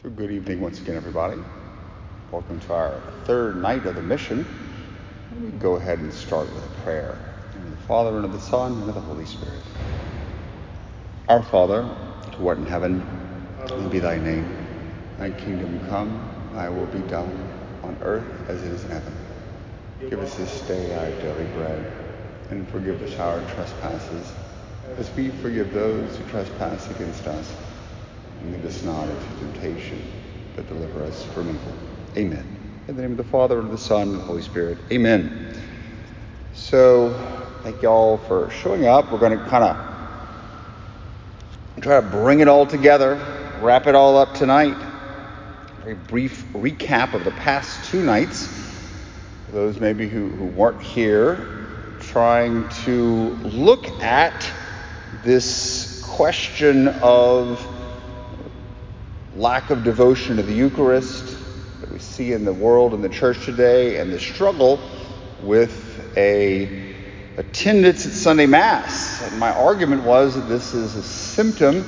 So, good evening once again, everybody. Welcome to our third night of the mission. Me go ahead and start with a prayer. In the Father, and of the Son, and of the Holy Spirit. Our Father, who art in heaven, hallowed be thy name. Thy kingdom come, thy will be done, on earth as it is in heaven. Give us this day our daily bread, and forgive us our trespasses, as we forgive those who trespass against us lead us not into temptation, but deliver us from evil. Amen. In the name of the Father, and of the Son, and the Holy Spirit. Amen. So, thank you all for showing up. We're going to kind of try to bring it all together, wrap it all up tonight. A very brief recap of the past two nights. For those maybe who, who weren't here, trying to look at this question of lack of devotion to the Eucharist that we see in the world and the church today, and the struggle with a attendance at Sunday Mass. And my argument was that this is a symptom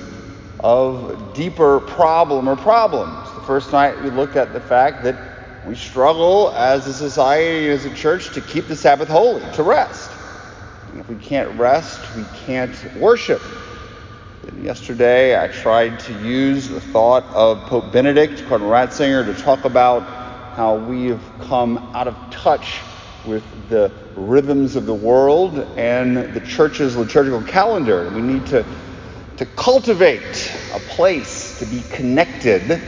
of deeper problem or problems. The first night we looked at the fact that we struggle as a society, as a church, to keep the Sabbath holy, to rest. And if we can't rest, we can't worship. Yesterday, I tried to use the thought of Pope Benedict, Cardinal Ratzinger, to talk about how we have come out of touch with the rhythms of the world and the church's liturgical calendar. We need to, to cultivate a place to be connected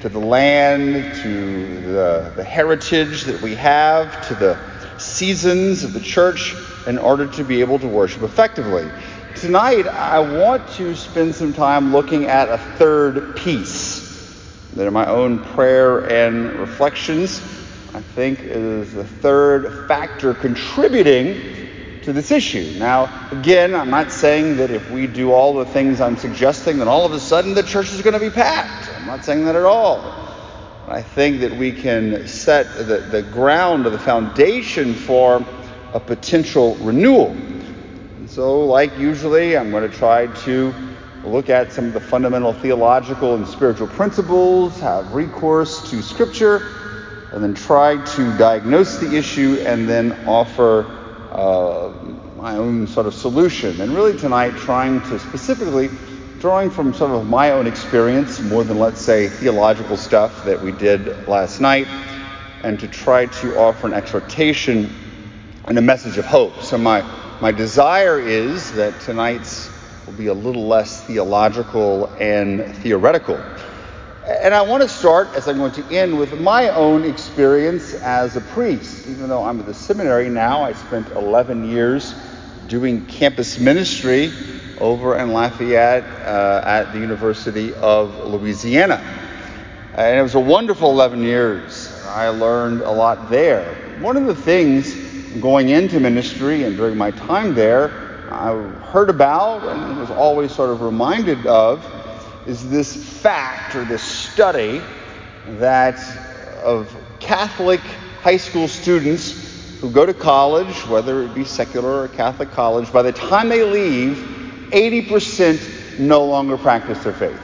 to the land, to the, the heritage that we have, to the seasons of the church in order to be able to worship effectively. Tonight, I want to spend some time looking at a third piece that, in my own prayer and reflections, I think is the third factor contributing to this issue. Now, again, I'm not saying that if we do all the things I'm suggesting, then all of a sudden the church is going to be packed. I'm not saying that at all. I think that we can set the, the ground or the foundation for a potential renewal. So, like usually, I'm going to try to look at some of the fundamental theological and spiritual principles, have recourse to Scripture, and then try to diagnose the issue and then offer uh, my own sort of solution. And really, tonight, trying to specifically, drawing from some of my own experience, more than, let's say, theological stuff that we did last night, and to try to offer an exhortation and a message of hope. So, my my desire is that tonight's will be a little less theological and theoretical. And I want to start, as I'm going to end, with my own experience as a priest. Even though I'm at the seminary now, I spent 11 years doing campus ministry over in Lafayette uh, at the University of Louisiana. And it was a wonderful 11 years. I learned a lot there. One of the things going into ministry and during my time there, I heard about and was always sort of reminded of is this fact or this study that of Catholic high school students who go to college, whether it be secular or Catholic college, by the time they leave, 80% no longer practice their faith.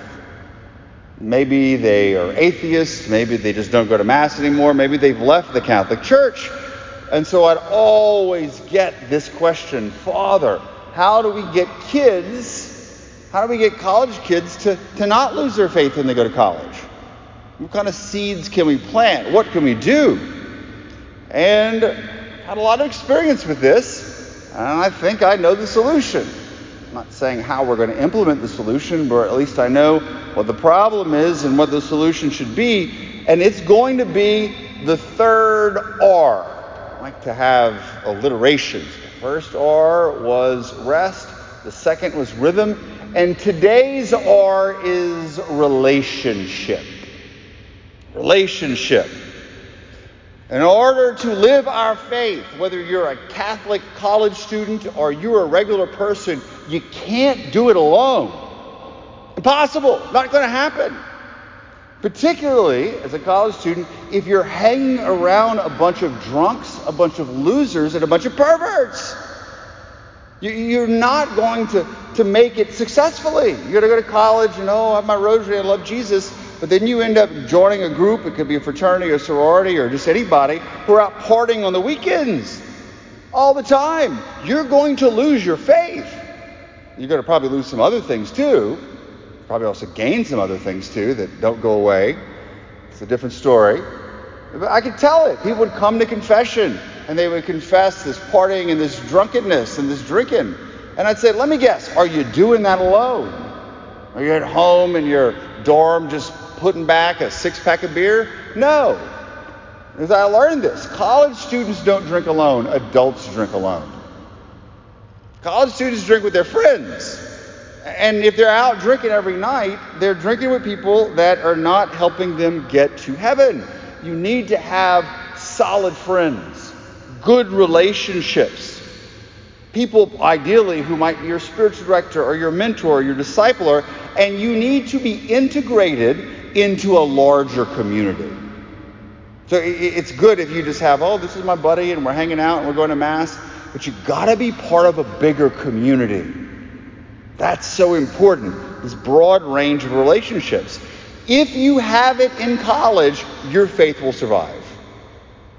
Maybe they are atheists, maybe they just don't go to Mass anymore, maybe they've left the Catholic Church. And so I'd always get this question Father, how do we get kids, how do we get college kids to, to not lose their faith when they go to college? What kind of seeds can we plant? What can we do? And I had a lot of experience with this, and I think I know the solution. I'm not saying how we're going to implement the solution, but at least I know what the problem is and what the solution should be. And it's going to be the third R like to have alliterations. The first R was rest, the second was rhythm, and today's R is relationship. Relationship. In order to live our faith, whether you're a Catholic college student or you're a regular person, you can't do it alone. Impossible. Not going to happen. Particularly as a college student, if you're hanging around a bunch of drunks, a bunch of losers, and a bunch of perverts. You're not going to, to make it successfully. You're going to go to college and, oh, I have my rosary, I love Jesus. but then you end up joining a group, it could be a fraternity or sorority or just anybody, who are out partying on the weekends all the time. You're going to lose your faith. You're going to probably lose some other things too. Probably also gain some other things too that don't go away. It's a different story. But I could tell it. People would come to confession and they would confess this partying and this drunkenness and this drinking. And I'd say, let me guess, are you doing that alone? Are you at home in your dorm just putting back a six pack of beer? No. As I learned this, college students don't drink alone, adults drink alone. College students drink with their friends. And if they're out drinking every night, they're drinking with people that are not helping them get to heaven. You need to have solid friends, good relationships, people ideally who might be your spiritual director or your mentor or your discipler, and you need to be integrated into a larger community. So it's good if you just have, oh, this is my buddy and we're hanging out and we're going to Mass, but you got to be part of a bigger community. That's so important, this broad range of relationships. If you have it in college, your faith will survive.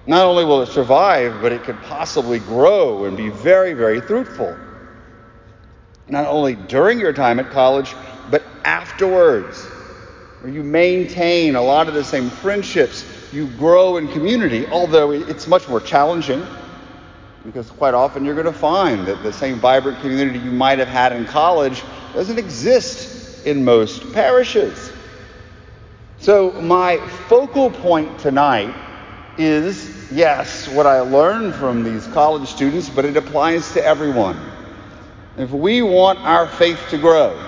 Not only will it survive, but it could possibly grow and be very, very fruitful. Not only during your time at college, but afterwards, where you maintain a lot of the same friendships, you grow in community, although it's much more challenging because quite often you're going to find that the same vibrant community you might have had in college doesn't exist in most parishes. So, my focal point tonight is yes, what I learned from these college students, but it applies to everyone. If we want our faith to grow,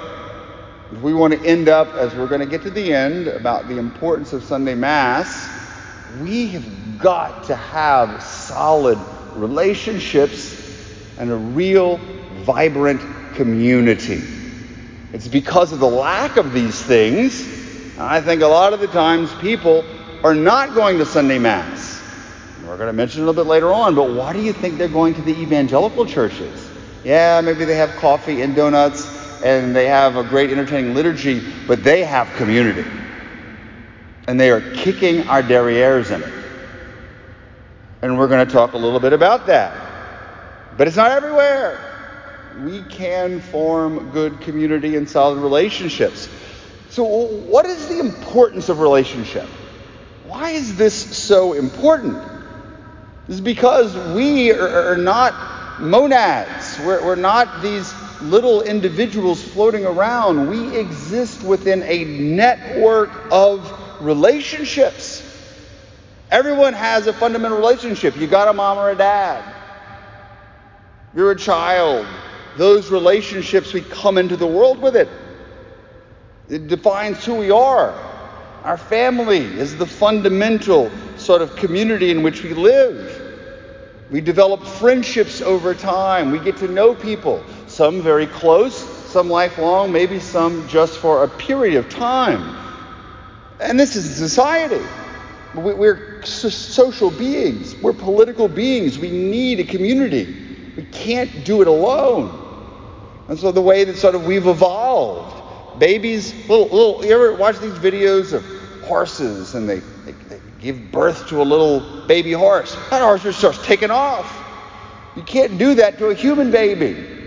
if we want to end up, as we're going to get to the end, about the importance of Sunday Mass, we have got to have solid relationships and a real vibrant community. It's because of the lack of these things, I think a lot of the times people are not going to Sunday Mass. We're going to mention a little bit later on, but why do you think they're going to the evangelical churches? Yeah, maybe they have coffee and donuts and they have a great entertaining liturgy, but they have community. And they are kicking our derrieres in it. And we're going to talk a little bit about that. But it's not everywhere. We can form good community and solid relationships. So, what is the importance of relationship? Why is this so important? This is because we are, not monads. We're not these little individuals floating around. We exist within a network of relationships. Everyone has a fundamental relationship. You got a mom or a dad. You're a child. Those relationships, we come into the world with it. It defines who we are. Our family is the fundamental sort of community in which we live. We develop friendships over time. We get to know people, some very close, some lifelong, maybe some just for a period of time. And this is society. We're social beings. We're political beings. We need a community. We can't do it alone. And so the way that sort of we've evolved, babies, little, little, you ever watch these videos of horses and they, they, they give birth to a little baby horse? That horse just starts taking off. You can't do that to a human baby.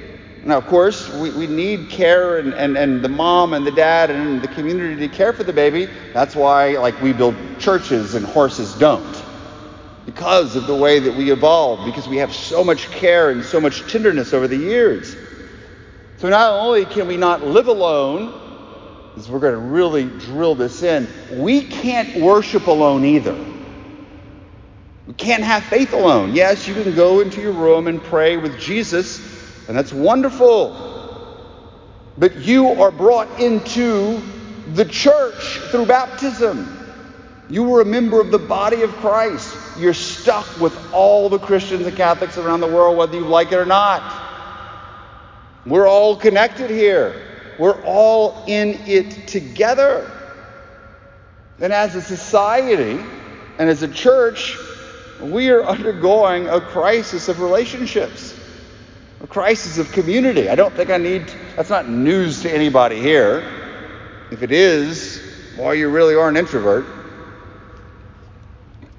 Now, of course, we, we need care and, and, and the mom and the dad and the community to care for the baby. That's why, like, we build churches and horses don't. Because of the way that we evolve, because we have so much care and so much tenderness over the years. So not only can we not live alone, as we're going to really drill this in, we can't worship alone either. We can't have faith alone. Yes, you can go into your room and pray with Jesus and that's wonderful. But you are brought into the church through baptism. You were a member of the body of Christ. You're stuck with all the Christians and Catholics around the world, whether you like it or not. We're all connected here. We're all in it together. And as a society and as a church, we are undergoing a crisis of relationships a crisis of community. I don't think I need, that's not news to anybody here. If it is, why you really are an introvert.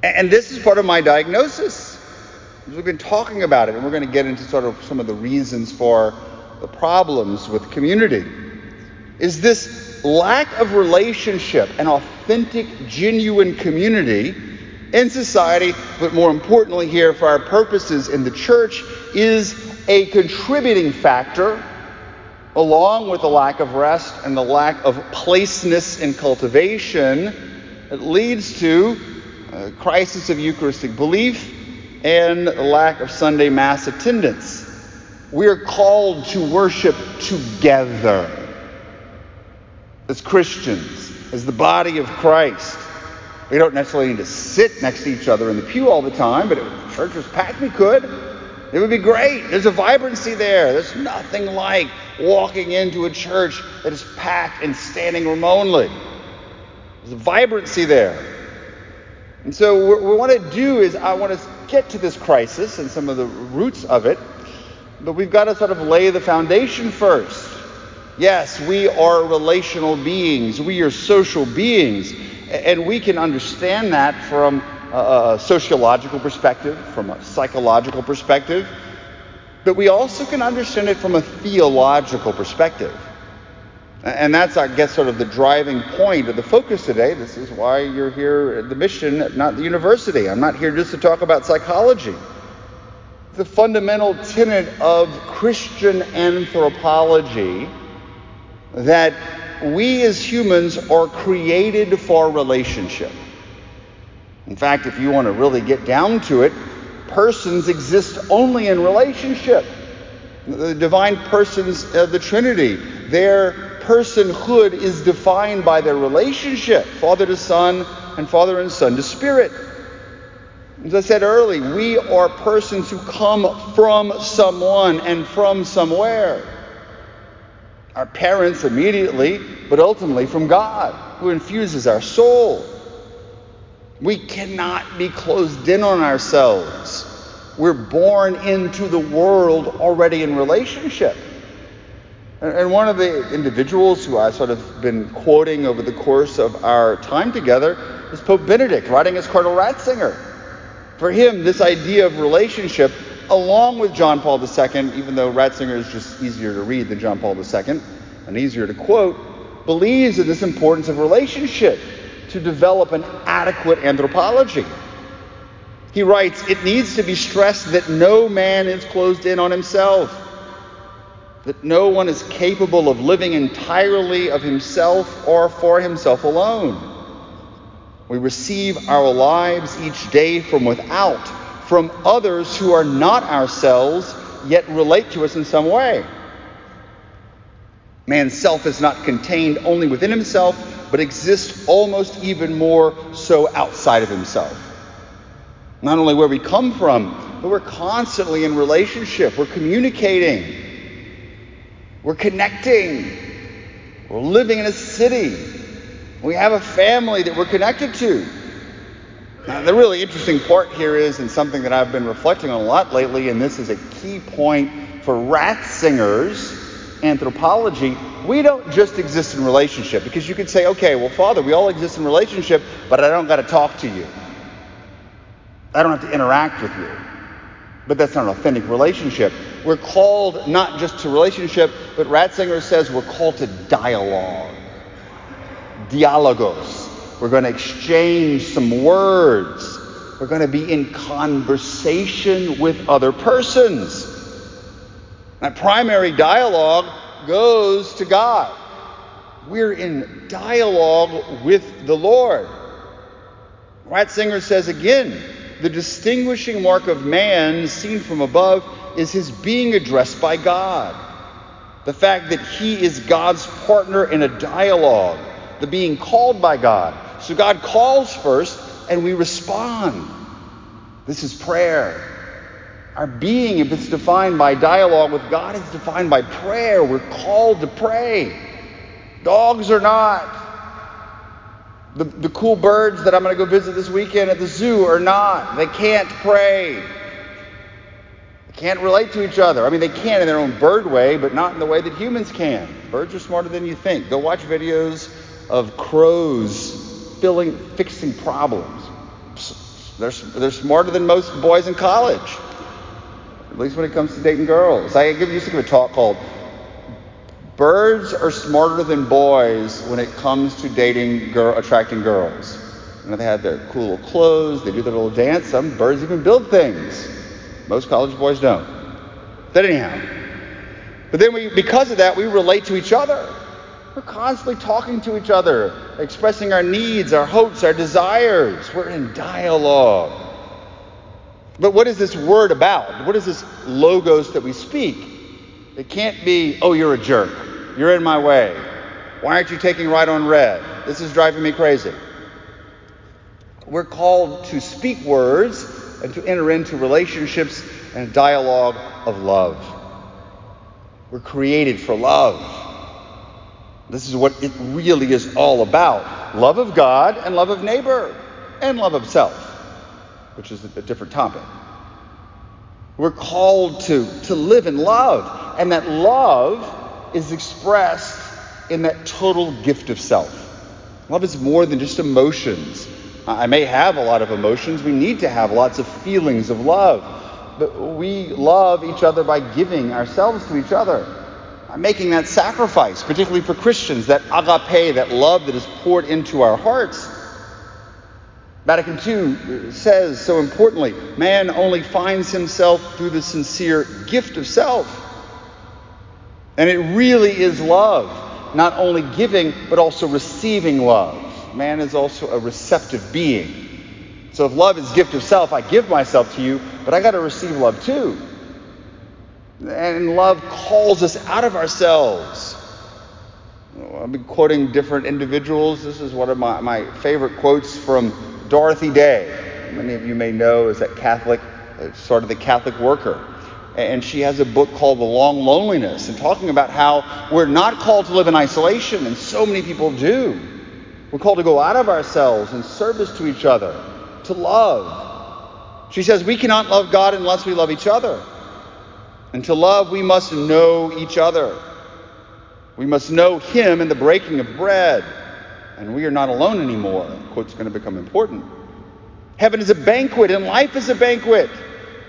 And this is part of my diagnosis. We've been talking about it, and we're going to get into sort of some of the reasons for the problems with community. Is this lack of relationship and authentic, genuine community in society, but more importantly, here for our purposes in the church, is a contributing factor, along with the lack of rest and the lack of placeness in cultivation, that leads to a crisis of Eucharistic belief and lack of Sunday Mass attendance. We're called to worship together as Christians, as the body of Christ. We don't necessarily need to sit next to each other in the pew all the time, but if the church was packed, we could. It would be great. There's a vibrancy there. There's nothing like walking into a church that is packed and standing room only. There's a vibrancy there. And so, what we want to do is, I want to get to this crisis and some of the roots of it, but we've got to sort of lay the foundation first. Yes, we are relational beings, we are social beings, and we can understand that from a sociological perspective, from a psychological perspective, but we also can understand it from a theological perspective. And that's, I guess, sort of the driving point of the focus today. This is why you're here at the mission, not the university. I'm not here just to talk about psychology. The fundamental tenet of Christian anthropology that we as humans are created for relationship. In fact, if you want to really get down to it, persons exist only in relationship. The divine persons of the Trinity, their personhood is defined by their relationship Father to Son and Father and Son to Spirit. As I said earlier, we are persons who come from someone and from somewhere. Our parents immediately, but ultimately from God, who infuses our soul. We cannot be closed in on ourselves. We're born into the world already in relationship. And one of the individuals who I've sort of been quoting over the course of our time together is Pope Benedict, writing as Cardinal Ratzinger. For him, this idea of relationship, along with John Paul II, even though Ratzinger is just easier to read than John Paul II and easier to quote, believes in this importance of relationship to develop an adequate anthropology. He writes, it needs to be stressed that no man is closed in on himself that no one is capable of living entirely of himself or for himself alone. We receive our lives each day from without, from others who are not ourselves, yet relate to us in some way. Man's self is not contained only within himself, but exists almost even more so outside of himself. Not only where we come from, but we're constantly in relationship, we're communicating. We're connecting. We're living in a city. We have a family that we're connected to. Now, the really interesting part here is, and something that I've been reflecting on a lot lately, and this is a key point for Ratzinger's anthropology, we don't just exist in relationship. Because you could say, okay, well, Father, we all exist in relationship, but I don't got to talk to you. I don't have to interact with you. But that's not an authentic relationship. We're called not just to relationship, but Ratzinger says we're called to dialogue. Dialogos. We're going to exchange some words. We're going to be in conversation with other persons. That primary dialogue goes to God. We're in dialogue with the Lord. Ratzinger says again, the distinguishing mark of man seen from above is his being addressed by God. The fact that he is God's partner in a dialogue, the being called by God. So God calls first and we respond. This is prayer. Our being, if it's defined by dialogue with God, is defined by prayer. We're called to pray. Dogs are not. The, the cool birds that I'm going to go visit this weekend at the zoo are not. They can't pray. They can't relate to each other. I mean, they can in their own bird way, but not in the way that humans can. Birds are smarter than you think. Go watch videos of crows filling, fixing problems. They're, they're smarter than most boys in college, at least when it comes to dating girls. I give, used to give a talk called Birds are smarter than boys when it comes to dating, girl, attracting girls. You know, they have their cool little clothes, they do their little dance. Some birds even build things. Most college boys don't. But anyhow, but then we, because of that, we relate to each other. We're constantly talking to each other, expressing our needs, our hopes, our desires. We're in dialogue. But what is this word about? What is this logos that we speak? It can't be, oh, you're a jerk. You're in my way. Why aren't you taking right on red? This is driving me crazy. We're called to speak words and to enter into relationships and dialogue of love. We're created for love. This is what it really is all about love of God and love of neighbor and love of self, which is a different topic. We're called to, to live in love, and that love is expressed in that total gift of self. Love is more than just emotions. I may have a lot of emotions. We need to have lots of feelings of love. But we love each other by giving ourselves to each other, by making that sacrifice, particularly for Christians, that agape, that love that is poured into our hearts. Vatican II says so importantly man only finds himself through the sincere gift of self. And it really is love, not only giving, but also receiving love. Man is also a receptive being. So if love is gift of self, I give myself to you, but I got to receive love too. And love calls us out of ourselves. I've been quoting different individuals. This is one of my, my favorite quotes from Dorothy Day, many of you may know, is that Catholic, uh, sort of the Catholic worker. And she has a book called The Long Loneliness, and talking about how we're not called to live in isolation, and so many people do. We're called to go out of ourselves in service to each other, to love. She says we cannot love God unless we love each other. And to love, we must know each other. We must know Him in the breaking of bread and we are not alone anymore. Quote's going to become important. Heaven is a banquet, and life is a banquet.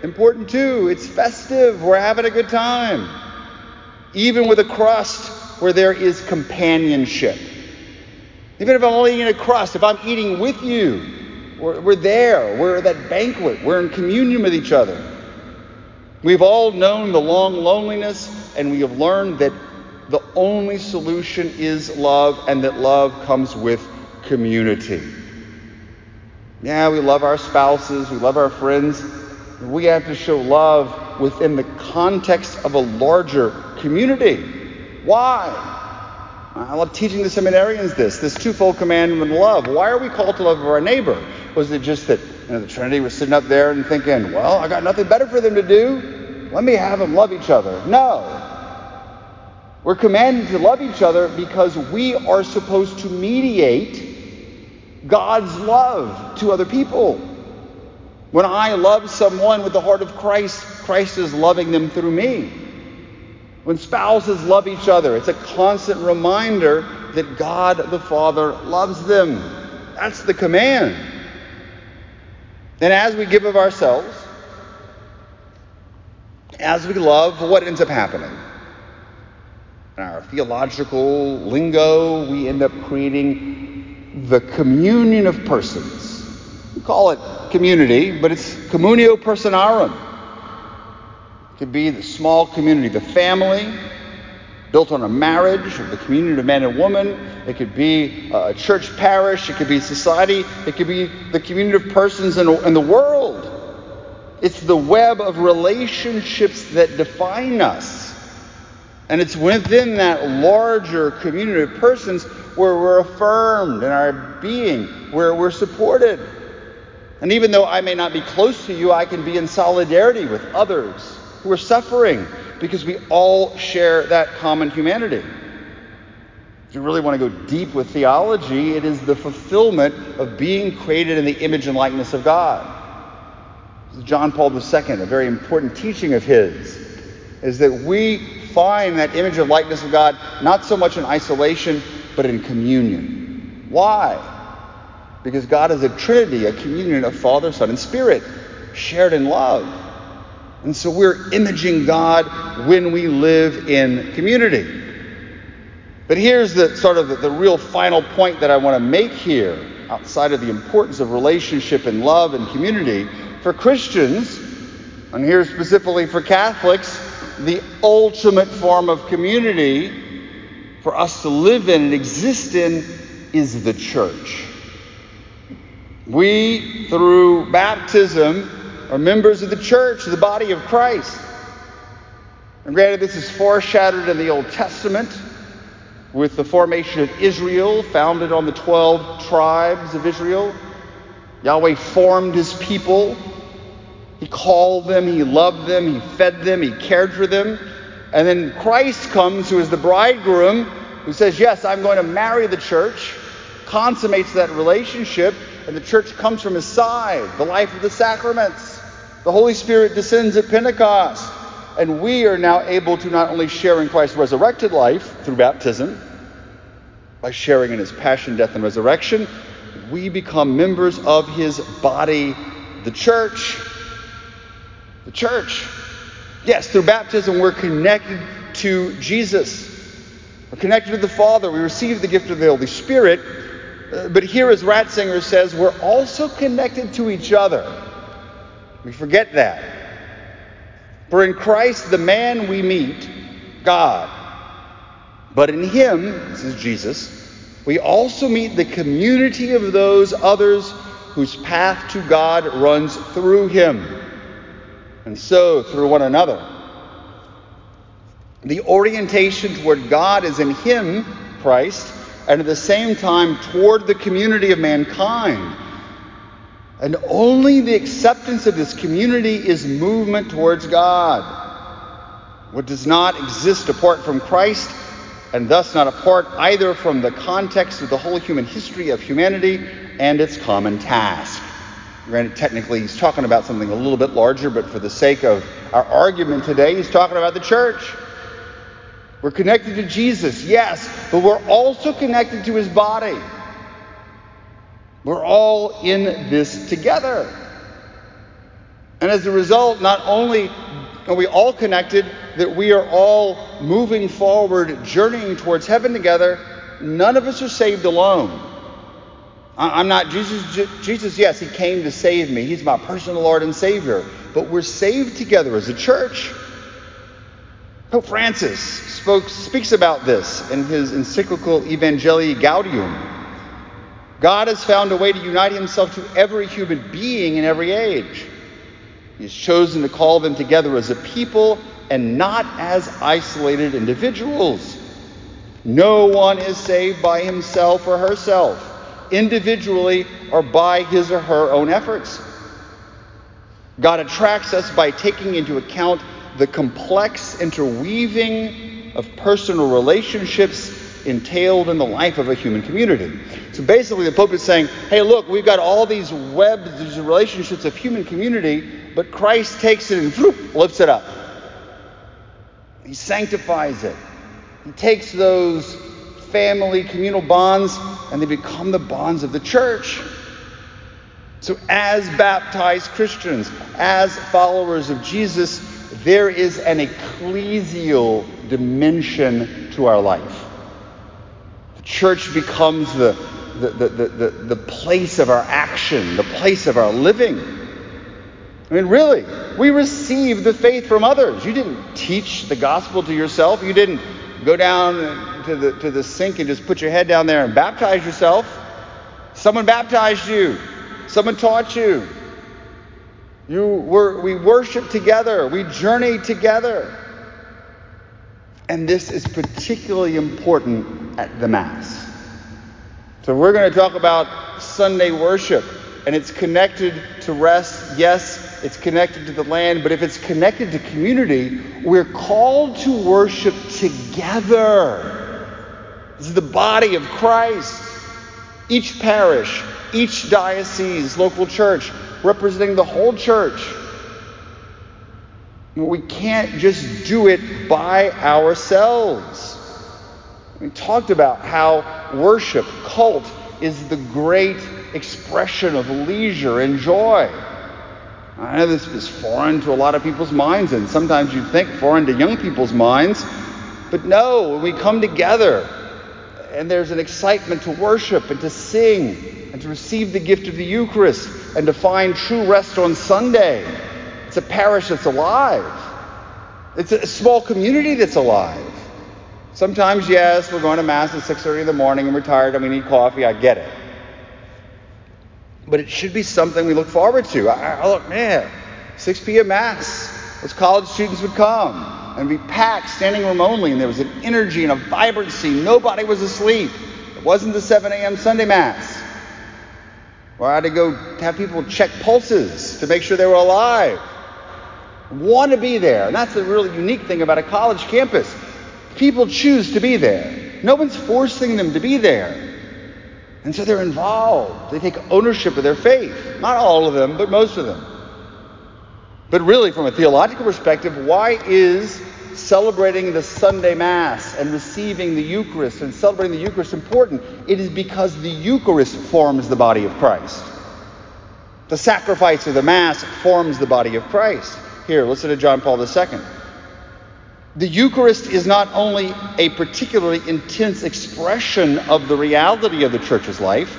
Important too. It's festive. We're having a good time. Even with a crust where there is companionship. Even if I'm only eating a crust, if I'm eating with you, we're, we're there. We're at that banquet. We're in communion with each other. We've all known the long loneliness, and we have learned that the only solution is love, and that love comes with community. Yeah, we love our spouses, we love our friends. We have to show love within the context of a larger community. Why? I love teaching the seminarians this, this twofold commandment of love. Why are we called to love our neighbor? Was it just that you know, the Trinity was sitting up there and thinking, well, I got nothing better for them to do? Let me have them love each other. No. We're commanded to love each other because we are supposed to mediate God's love to other people. When I love someone with the heart of Christ, Christ is loving them through me. When spouses love each other, it's a constant reminder that God the Father loves them. That's the command. And as we give of ourselves, as we love, what ends up happening? In our theological lingo, we end up creating the communion of persons. We call it community, but it's communio personarum. It could be the small community, the family, built on a marriage, or the community of man and woman. It could be a church parish. It could be society. It could be the community of persons in the world. It's the web of relationships that define us. And it's within that larger community of persons where we're affirmed in our being, where we're supported. And even though I may not be close to you, I can be in solidarity with others who are suffering because we all share that common humanity. If you really want to go deep with theology, it is the fulfillment of being created in the image and likeness of God. John Paul II, a very important teaching of his, is that we find that image of likeness of God not so much in isolation, but in communion. Why? Because God is a trinity, a communion of Father, Son, and Spirit, shared in love. And so we're imaging God when we live in community. But here's the sort of the, the real final point that I want to make here, outside of the importance of relationship and love and community. For Christians, and here specifically for Catholics, the ultimate form of community for us to live in and exist in is the church. We, through baptism, are members of the church, the body of Christ. And granted, this is foreshadowed in the Old Testament with the formation of Israel, founded on the 12 tribes of Israel. Yahweh formed his people. He called them, he loved them, he fed them, he cared for them. And then Christ comes, who is the bridegroom, who says, Yes, I'm going to marry the church, consummates that relationship, and the church comes from his side, the life of the sacraments. The Holy Spirit descends at Pentecost. And we are now able to not only share in Christ's resurrected life through baptism, by sharing in his passion, death, and resurrection, we become members of his body, the church. The church. Yes, through baptism, we're connected to Jesus. We're connected to the Father. We receive the gift of the Holy Spirit. Uh, but here, as Ratzinger says, we're also connected to each other. We forget that. For in Christ, the man we meet, God. But in him, this is Jesus, we also meet the community of those others whose path to God runs through him, and so through one another. The orientation toward God is in him, Christ, and at the same time toward the community of mankind. And only the acceptance of this community is movement towards God. What does not exist apart from Christ, and thus not apart either from the context of the whole human history of humanity and its common task. Granted, technically, he's talking about something a little bit larger, but for the sake of our argument today, he's talking about the church. We're connected to Jesus, yes, but we're also connected to his body. We're all in this together. And as a result, not only are we all connected, that we are all moving forward, journeying towards heaven together, none of us are saved alone. I'm not Jesus. Jesus, yes, he came to save me. He's my personal Lord and Savior. But we're saved together as a church. Pope Francis spoke, speaks about this in his encyclical Evangelii Gaudium. God has found a way to unite himself to every human being in every age. He has chosen to call them together as a people and not as isolated individuals. No one is saved by himself or herself, individually or by his or her own efforts. God attracts us by taking into account the complex interweaving of personal relationships entailed in the life of a human community. So basically, the Pope is saying, hey, look, we've got all these webs, these relationships of human community, but Christ takes it and whoop, lifts it up. He sanctifies it. He takes those family, communal bonds, and they become the bonds of the church. So, as baptized Christians, as followers of Jesus, there is an ecclesial dimension to our life. The church becomes the the, the, the, the, place of our action, the place of our living. I mean, really, we receive the faith from others. You didn't teach the gospel to yourself. You didn't go down to the, to the sink and just put your head down there and baptize yourself. Someone baptized you, someone taught you. You were, we worship together, we journey together. And this is particularly important at the Mass. So we're going to talk about Sunday worship, and it's connected to rest. Yes, it's connected to the land, but if it's connected to community, we're called to worship together. This is the body of Christ. Each parish, each diocese, local church, representing the whole church. We can't just do it by ourselves. We talked about how worship, cult, is the great expression of leisure and joy. I know this is foreign to a lot of people's minds, and sometimes you think foreign to young people's minds. But no, when we come together and there's an excitement to worship and to sing and to receive the gift of the Eucharist and to find true rest on Sunday, it's a parish that's alive. It's a small community that's alive. Sometimes, yes, we're going to Mass at 6.30 in the morning and we're tired and we need coffee. I get it. But it should be something we look forward to. I, I look, man, 6 p.m. Mass. Those college students would come and be packed, standing room only, and there was an energy and a vibrancy. Nobody was asleep. It wasn't the 7 a.m. Sunday Mass. Where I had to go have people check pulses to make sure they were alive. Want to be there. And that's the really unique thing about a college campus. People choose to be there. No one's forcing them to be there. And so they're involved. They take ownership of their faith. Not all of them, but most of them. But really, from a theological perspective, why is celebrating the Sunday Mass and receiving the Eucharist and celebrating the Eucharist important? It is because the Eucharist forms the body of Christ. The sacrifice of the Mass forms the body of Christ. Here, listen to John Paul II. The Eucharist is not only a particularly intense expression of the reality of the church's life,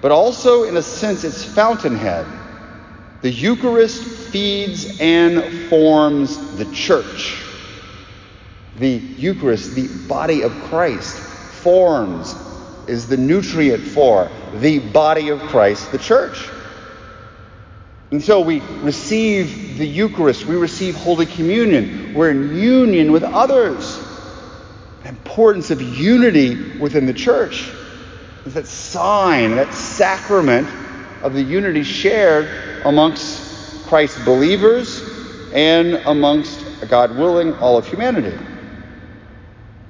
but also, in a sense, its fountainhead. The Eucharist feeds and forms the church. The Eucharist, the body of Christ, forms, is the nutrient for the body of Christ, the church. And so we receive the Eucharist, we receive Holy Communion, we're in union with others. The importance of unity within the church is that sign, that sacrament of the unity shared amongst Christ's believers and amongst, God willing, all of humanity.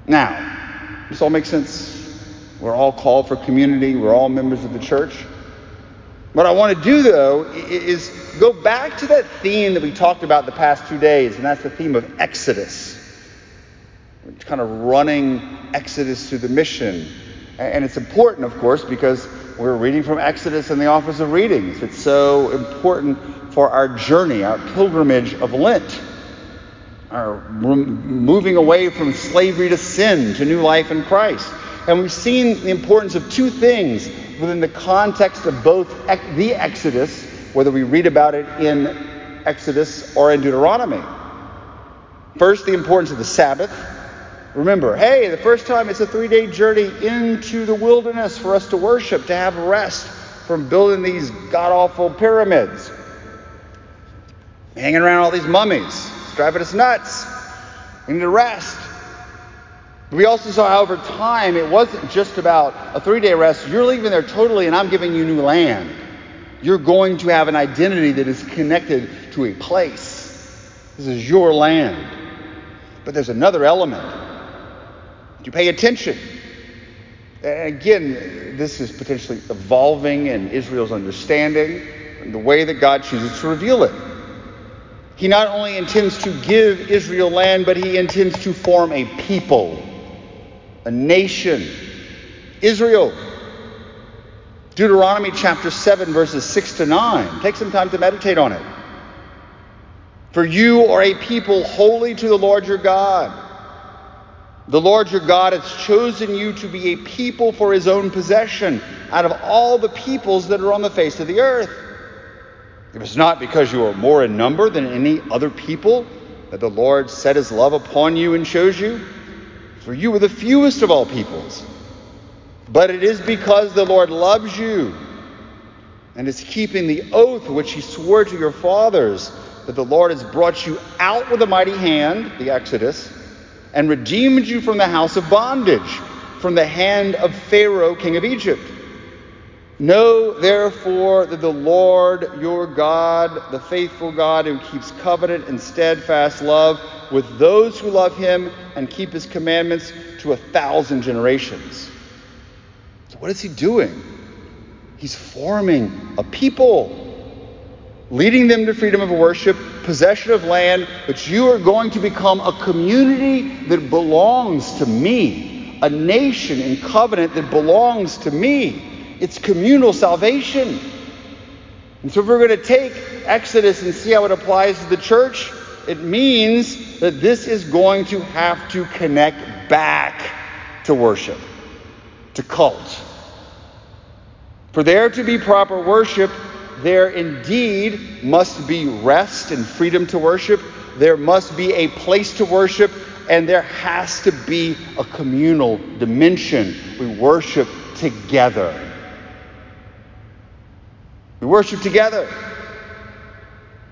Now, this all makes sense. We're all called for community, we're all members of the church. What I want to do, though, is go back to that theme that we talked about the past two days, and that's the theme of Exodus. It's kind of running Exodus to the mission. And it's important, of course, because we're reading from Exodus in the Office of Readings. It's so important for our journey, our pilgrimage of Lent, our moving away from slavery to sin to new life in Christ. And we've seen the importance of two things within the context of both the Exodus, whether we read about it in Exodus or in Deuteronomy. First, the importance of the Sabbath. Remember, hey, the first time it's a three day journey into the wilderness for us to worship, to have rest from building these god awful pyramids, hanging around all these mummies. It's driving us nuts. We need to rest. We also saw how over time it wasn't just about a three day rest. You're leaving there totally, and I'm giving you new land. You're going to have an identity that is connected to a place. This is your land. But there's another element. You pay attention. And again, this is potentially evolving in Israel's understanding, the way that God chooses to reveal it. He not only intends to give Israel land, but he intends to form a people a nation. Israel. Deuteronomy chapter 7, verses 6 to 9. Take some time to meditate on it. For you are a people holy to the Lord your God. The Lord your God has chosen you to be a people for his own possession out of all the peoples that are on the face of the earth. It was not because you are more in number than any other people that the Lord set his love upon you and chose you for you are the fewest of all peoples. But it is because the Lord loves you and is keeping the oath which he swore to your fathers that the Lord has brought you out with a mighty hand, the Exodus, and redeemed you from the house of bondage, from the hand of Pharaoh, king of Egypt. Know therefore that the Lord your God, the faithful God who keeps covenant and steadfast love with those who love him and keep his commandments to a thousand generations. So, what is he doing? He's forming a people, leading them to freedom of worship, possession of land, but you are going to become a community that belongs to me, a nation in covenant that belongs to me. it's communal salvation. And so, if we're going to take Exodus and see how it applies to the church, it means that this is going to have to connect back to worship, to cult. For there to be proper worship, there indeed must be rest and freedom to worship. There must be a place to worship, and there has to be a communal dimension. We worship together. We worship together.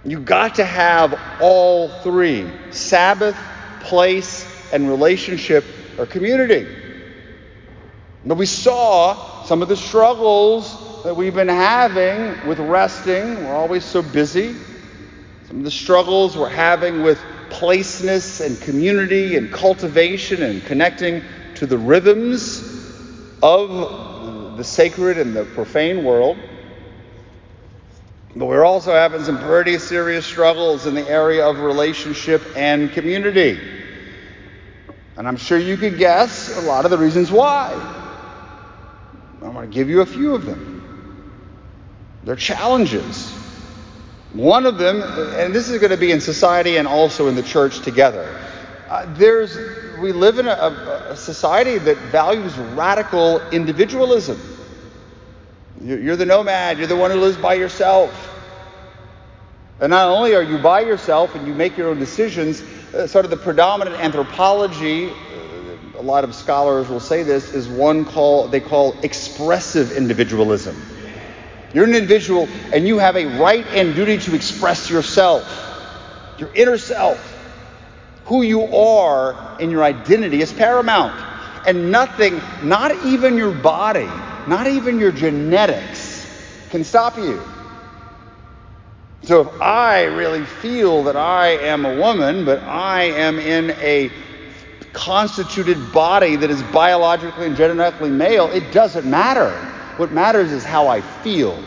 You got to have all three Sabbath, place, and relationship or community. But we saw some of the struggles that we've been having with resting. We're always so busy. Some of the struggles we're having with placeness and community and cultivation and connecting to the rhythms of the sacred and the profane world. But we're also having some pretty serious struggles in the area of relationship and community. And I'm sure you could guess a lot of the reasons why. I'm going to give you a few of them. They're challenges. One of them, and this is going to be in society and also in the church together. Uh, there's, we live in a, a, society that values radical individualism. You're, the nomad, you're the one who lives by yourself. And not only are you by yourself and you make your own decisions, uh, sort of the predominant anthropology, uh, a lot of scholars will say this, is one call they call expressive individualism. You're an individual and you have a right and duty to express yourself, your inner self. Who you are in your identity is paramount. And nothing, not even your body, not even your genetics, can stop you. So if I really feel that I am a woman, but I am in a constituted body that is biologically and genetically male, it doesn't matter. What matters is how I feel.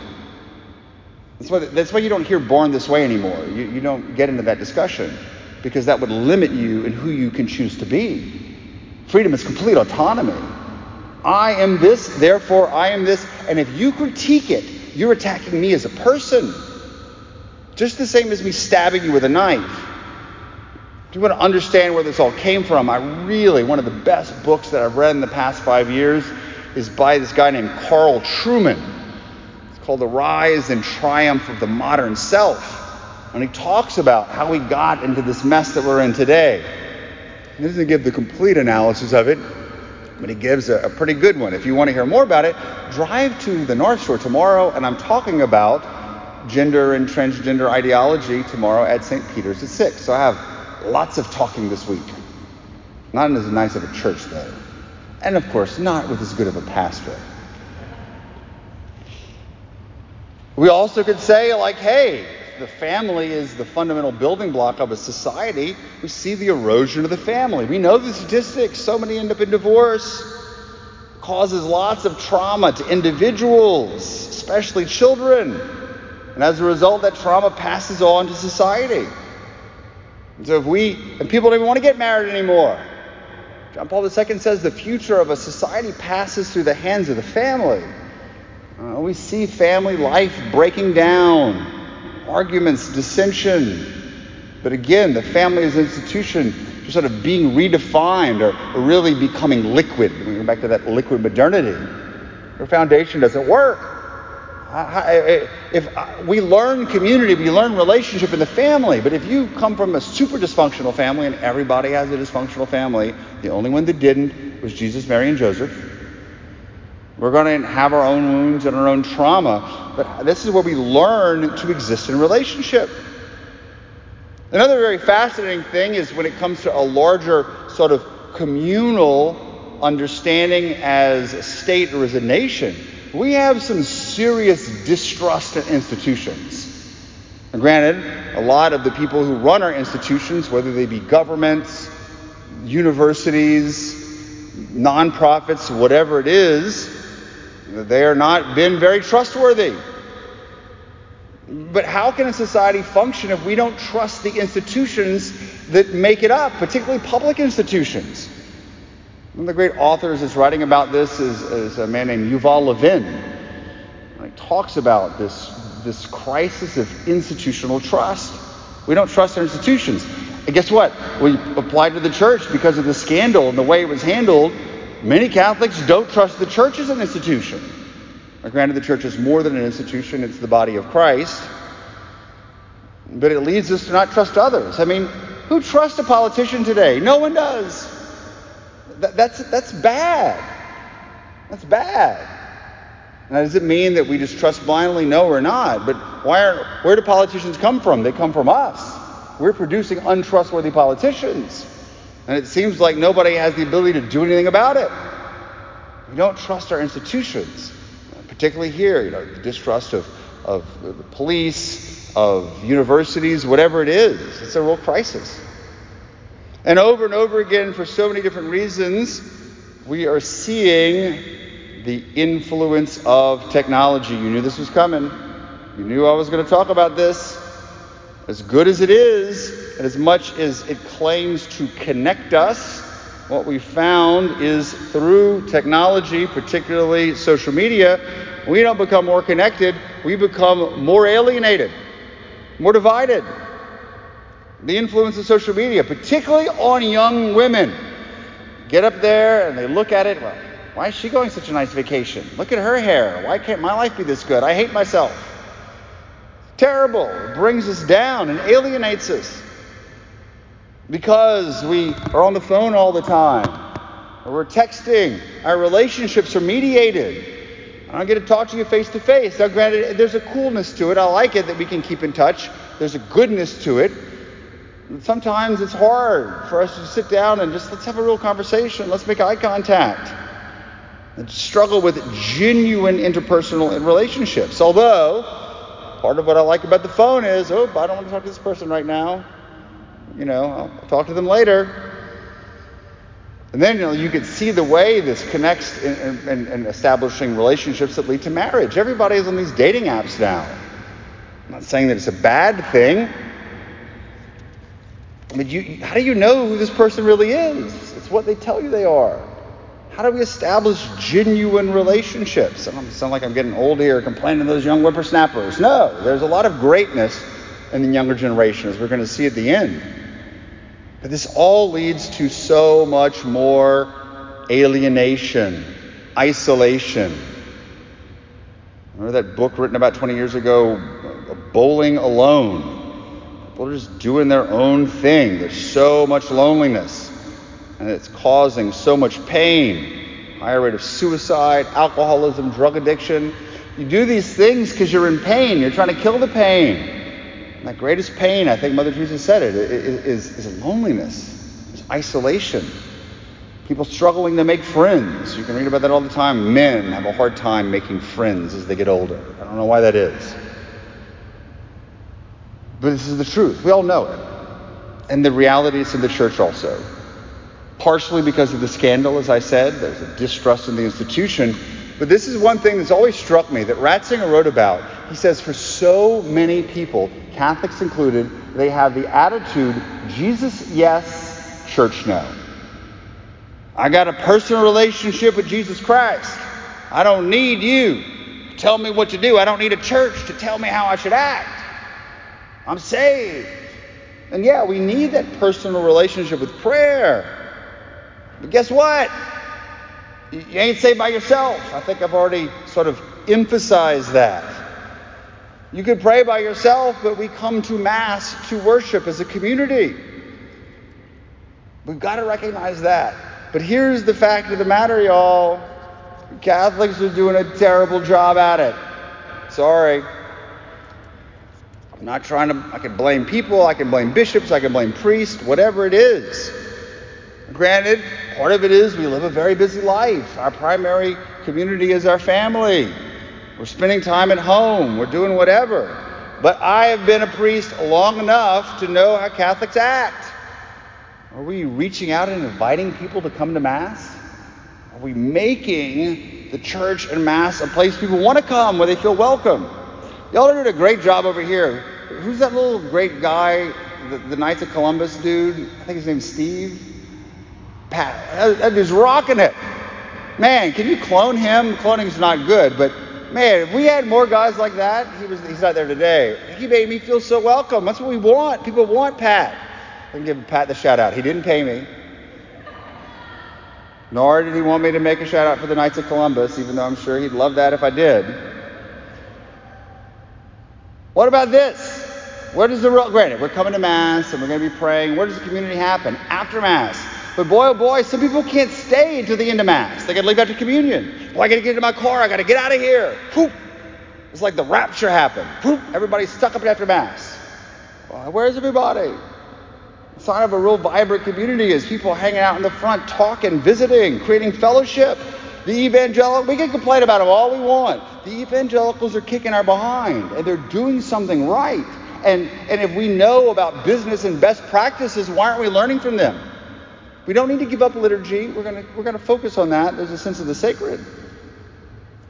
That's why, that's why you don't hear born this way anymore. You, you don't get into that discussion because that would limit you in who you can choose to be. Freedom is complete autonomy. I am this, therefore I am this. And if you critique it, you're attacking me as a person. Just the same as me stabbing you with a knife. If you want to understand where this all came from, I really, one of the best books that I've read in the past five years is by this guy named Carl Trueman. It's called The Rise and Triumph of the Modern Self. And he talks about how we got into this mess that we're in today. He doesn't give the complete analysis of it, but he gives a, a pretty good one. If you want to hear more about it, drive to the North Shore tomorrow, and I'm talking about gender and transgender ideology tomorrow at St. Peter's at 6. So I have lots of talking this week. Not in as nice of a church, though. And of course, not with as good of a pastor. We also could say, like, hey, the family is the fundamental building block of a society. We see the erosion of the family. We know the statistics. So many end up in divorce. Causes lots of trauma to individuals, especially children. And as a result, that trauma passes on to society. And so if we, and people don't even want to get married anymore. John Paul II says the future of a society passes through the hands of the family. Uh, we see family life breaking down, arguments, dissension. But again, the family as an institution just sort of being redefined or, really becoming liquid. We go back to that liquid modernity. Our foundation doesn't work. If uh, we learn community, we learn relationship in the family. But if you come from a super dysfunctional family, and everybody has a dysfunctional family, the only one that didn't was Jesus, Mary, and Joseph. We're going to have our own wounds and our own trauma. But this is where we learn to exist in relationship. Another very fascinating thing is when it comes to a larger sort of communal understanding as a state or as a nation we have some serious distrust in institutions. And granted, a lot of the people who run our institutions, whether they be governments, universities, nonprofits, whatever it is, they are not been very trustworthy. But how can a society function if we don't trust the institutions that make it up, particularly public institutions? One of the great authors that's writing about this is, is a man named Yuval Levin. Talks about this, this crisis of institutional trust. We don't trust our institutions. And guess what? We applied to the church because of the scandal and the way it was handled. Many Catholics don't trust the church as an institution. Now, granted, the church is more than an institution, it's the body of Christ. But it leads us to not trust others. I mean, who trusts a politician today? No one does. That, that's, that's bad. That's bad. Now, does it mean that we just trust blindly? No, we're not. But why are, where do politicians come from? They come from us. We're producing untrustworthy politicians. And it seems like nobody has the ability to do anything about it. We don't trust our institutions, particularly here, you know, the distrust of, of the police, of universities, whatever it is. It's a real crisis. And over and over again, for so many different reasons, we are seeing the influence of technology. You knew this was coming. You knew I was going to talk about this. As good as it is, and as much as it claims to connect us, what we found is through technology, particularly social media, we don't become more connected, we become more alienated, more divided. The influence of social media, particularly on young women, get up there and they look at it. Well, why is she going such a nice vacation? Look at her hair. Why can't my life be this good? I hate myself. Terrible. It brings us down and alienates us because we are on the phone all the time or we're texting. Our relationships are mediated. I don't get to talk to you face to face. Now, granted, there's a coolness to it. I like it that we can keep in touch. There's a goodness to it. Sometimes it's hard for us to sit down and just let's have a real conversation. Let's make eye contact. Struggle with genuine interpersonal relationships. Although, part of what I like about the phone is, oh, I don't want to talk to this person right now. You know, I'll talk to them later. And then you, know, you can see the way this connects in, in, in, establishing relationships that lead to marriage. Everybody is on these dating apps now. I'm not saying that it's a bad thing. But you, how do you know who this person really is? It's what they tell you they are. How do we establish genuine relationships? I don't sound like I'm getting old here complaining to those young whippersnappers. No, there's a lot of greatness in the younger generation, as we're going to see at the end. But this all leads to so much more alienation, isolation. Remember that book written about 20 years ago, Bowling Alone? People are just doing their own thing. There's so much loneliness, and it's causing so much pain. Higher rate of suicide, alcoholism, drug addiction. You do these things because you're in pain. You're trying to kill the pain. And that greatest pain, I think Mother Teresa said it, is, is loneliness, is isolation. People struggling to make friends. You can read about that all the time. Men have a hard time making friends as they get older. I don't know why that is. But this is the truth. We all know it. And the reality is in the church also. Partially because of the scandal, as I said, there's a distrust in the institution. But this is one thing that's always struck me that Ratzinger wrote about. He says, for so many people, Catholics included, they have the attitude Jesus, yes, church, no. I got a personal relationship with Jesus Christ. I don't need you to tell me what to do. I don't need a church to tell me how I should act. I'm saved. And yeah, we need that personal relationship with prayer. But guess what? You ain't saved by yourself. I think I've already sort of emphasized that. You could pray by yourself, but we come to Mass to worship as a community. We've got to recognize that. But here's the fact of the matter, y'all Catholics are doing a terrible job at it. Sorry. I'm not trying to, I can blame people, I can blame bishops, I can blame priests, whatever it is. Granted, part of it is we live a very busy life. Our primary community is our family. We're spending time at home, we're doing whatever. But I have been a priest long enough to know how Catholics act. Are we reaching out and inviting people to come to Mass? Are we making the church and Mass a place people want to come, where they feel welcome? Y'all doing a great job over here. Who's that little great guy, the, the Knights of Columbus dude? I think his name's Steve. Pat. That, dude's rocking it. Man, can you clone him? Cloning's not good, but Man, if we had more guys like that, he was, he's not there today. He made me feel so welcome. That's what we want. People want Pat. I can give Pat the shout out. He didn't pay me. Nor did he want me to make a shout out for the Knights of Columbus, even though I'm sure he'd love that if I did. What about this? Where does the real, granted, we're coming to Mass and we're going to be praying. Where does the community happen? After Mass. But boy, oh boy, some people can't stay until the end of Mass. They got to leave after communion. Well, I got to get into my car. I got to get out of here. Poop. It's like the rapture happened. Poop. Everybody's stuck up after Mass. Well, where's everybody? The sign of a real vibrant community is people hanging out in the front, talking, visiting, creating fellowship. The evangelical, we can complain about them all we want. The evangelicals are kicking our behind and they're doing something right. And, and if we know about business and best practices, why aren't we learning from them? We don't need to give up liturgy. We're going we're to focus on that. There's a sense of the sacred.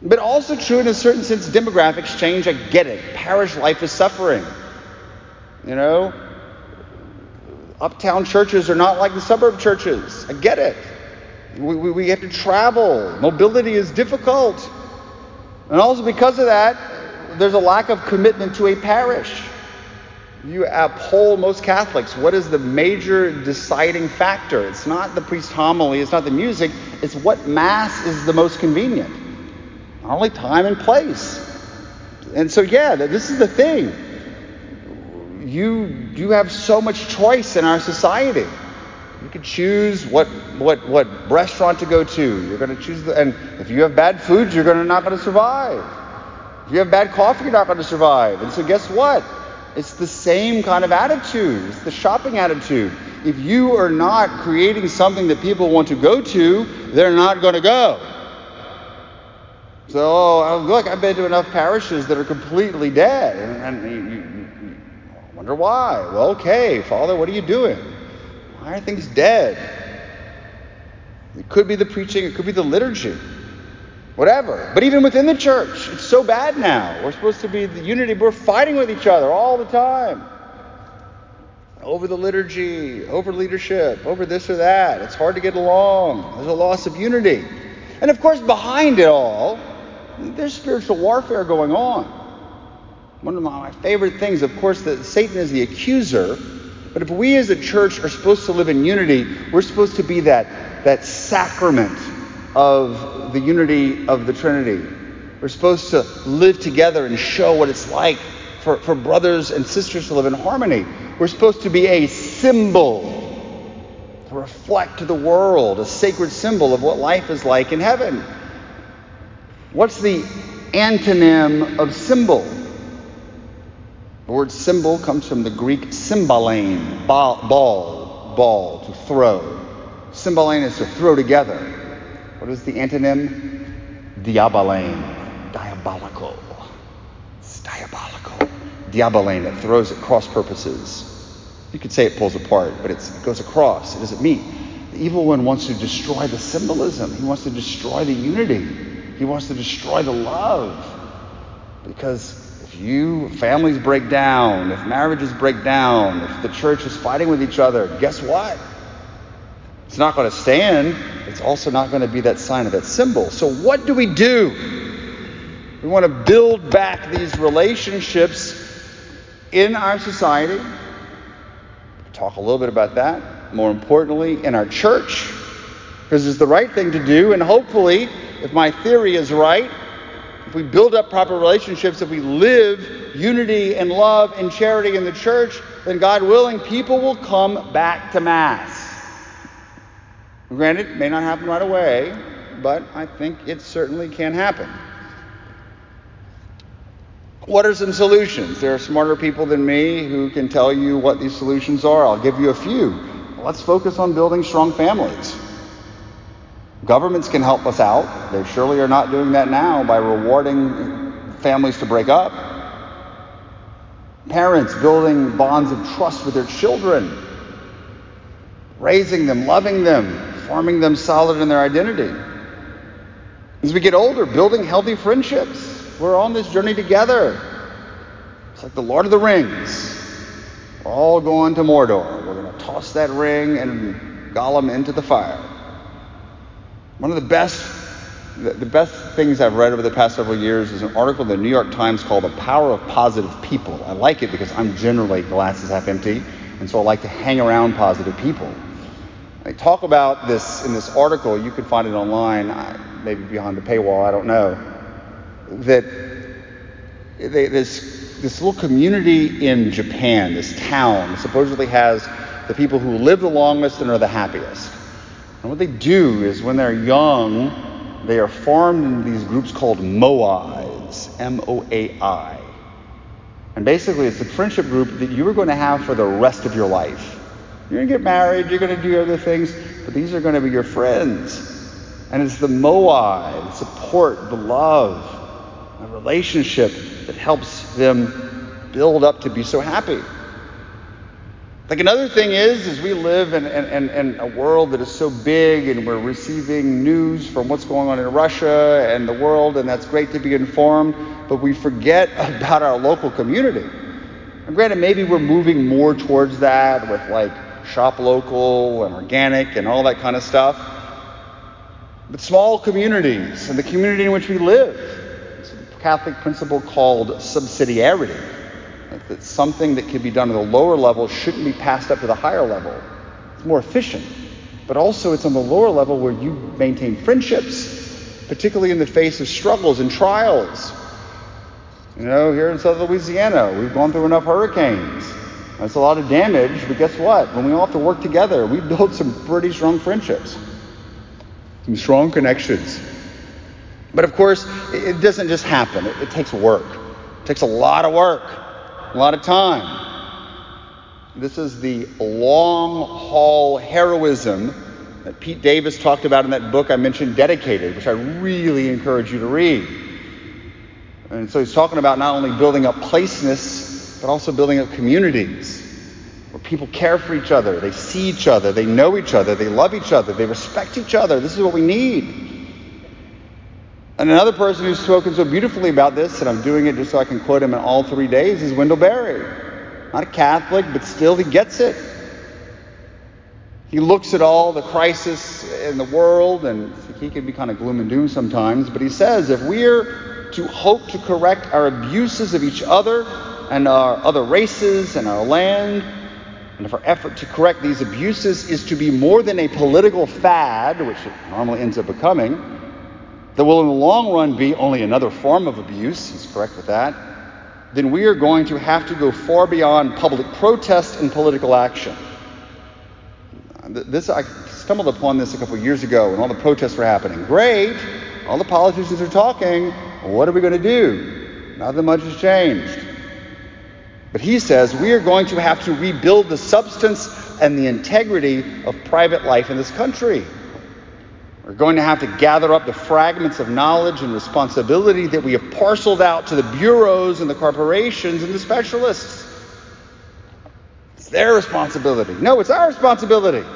But also true in a certain sense, demographics change. I get it. Parish life is suffering. You know, uptown churches are not like the suburb churches. I get it. We, we, we have to travel. Mobility is difficult. And also because of that, there's a lack of commitment to a parish. You uphold most Catholics. What is the major deciding factor? It's not the priest homily, it's not the music, it's what Mass is the most convenient. Not only time and place. And so, yeah, this is the thing. You, you have so much choice in our society. You can choose what, what, what restaurant to go to. You're going to choose, the, and if you have bad food, you're gonna, not going to survive. If you have bad coffee, you're not going to survive. And so, guess what? It's the same kind of attitude. It's the shopping attitude. If you are not creating something that people want to go to, they're not going to go. So, oh, look, I've been to enough parishes that are completely dead. And, and you, you, you wonder why. Well, okay, Father, what are you doing? Why are things dead? It could be the preaching, it could be the liturgy whatever. But even within the church, it's so bad now. We're supposed to be the unity, but we're fighting with each other all the time. Over the liturgy, over leadership, over this or that. It's hard to get along. There's a loss of unity. And of course, behind it all, there's spiritual warfare going on. One of my favorite things, of course, that Satan is the accuser. But if we as a church are supposed to live in unity, we're supposed to be that, that sacrament of the unity of the Trinity. We're supposed to live together and show what it's like for, for brothers and sisters to live in harmony. We're supposed to be a symbol to reflect to the world, a sacred symbol of what life is like in heaven. What's the antonym of symbol? The word symbol comes from the Greek symbalein, ball, ball, ball, to throw. Symbalein is to throw together. What is the antonym? Diabolane. Diabolical. It's diabolical. Diabolane. It throws at cross purposes. You could say it pulls apart, but it goes across. It doesn't meet. The evil one wants to destroy the symbolism. He wants to destroy the unity. He wants to destroy the love. Because if you families break down, if marriages break down, if the church is fighting with each other, guess what? It's not going to stand. It's also not going to be that sign of that symbol. So, what do we do? We want to build back these relationships in our society. Talk a little bit about that. More importantly, in our church, because it's the right thing to do. And hopefully, if my theory is right, if we build up proper relationships, if we live unity and love and charity in the church, then God willing, people will come back to Mass. Granted, it may not happen right away, but I think it certainly can happen. What are some solutions? There are smarter people than me who can tell you what these solutions are. I'll give you a few. Let's focus on building strong families. Governments can help us out. They surely are not doing that now by rewarding families to break up. Parents building bonds of trust with their children, raising them, loving them, forming them solid in their identity. As we get older, building healthy friendships. We're on this journey together. It's like the Lord of the Rings. We're all going to Mordor. We're going to toss that ring and Gollum into the fire. One of the best the, best things I've read over the past several years is an article in the New York Times called The Power of Positive People. I like it because I'm generally glasses half empty, and so I like to hang around positive people. They talk about this in this article, you can find it online, maybe behind the paywall, I don't know, that they, this, this little community in Japan, this town, supposedly has the people who live the longest and are the happiest. And what they do is when they're young, they are formed in these groups called moais, M O A I. And basically, it's a friendship group that you are going to have for the rest of your life. You're going to get married, you're going to do other things, but these are going to be your friends. And it's the moai, the support, the love, the relationship that helps them build up to be so happy. Like another thing is, is we live in, in, in, a world that is so big and we're receiving news from what's going on in Russia and the world, and that's great to be informed, but we forget about our local community. And granted, maybe we're moving more towards that with like shop local and organic and all that kind of stuff. But small communities and the community in which we live, it's a Catholic principle called subsidiarity that something that can be done at a lower level shouldn't be passed up to the higher level. It's more efficient. But also, it's on the lower level where you maintain friendships, particularly in the face of struggles and trials. You know, here in South Louisiana, we've gone through enough hurricanes. That's a lot of damage, but guess what? When we all have to work together, we build some pretty strong friendships, some strong connections. But of course, it doesn't just happen, it, it takes work. It takes a lot of work a lot of time. This is the long haul heroism that Pete Davis talked about in that book I mentioned, Dedicated, which I really encourage you to read. And so he's talking about not only building up placeness, but also building up communities where people care for each other, they see each other, they know each other, they love each other, they respect each other. This is what we need. And another person who's spoken so beautifully about this, and I'm doing it just so I can quote him in all three days, is Wendell Berry. Not a Catholic, but still he gets it. He looks at all the crisis in the world, and he can be kind of gloom and doom sometimes, but he says if we're to hope to correct our abuses of each other and our other races and our land, and if our effort to correct these abuses is to be more than a political fad, which it normally ends up becoming, that will in the long run be only another form of abuse, he's correct with that, then we are going to have to go far beyond public protest and political action. This I stumbled upon this a couple of years ago when all the protests were happening. Great, all the politicians are talking. What are we going to do? Nothing much has changed. But he says we are going to have to rebuild the substance and the integrity of private life in this country. We're going to have to gather up the fragments of knowledge and responsibility that we have parceled out to the bureaus and the corporations and the specialists. It's their responsibility. No, it's our responsibility.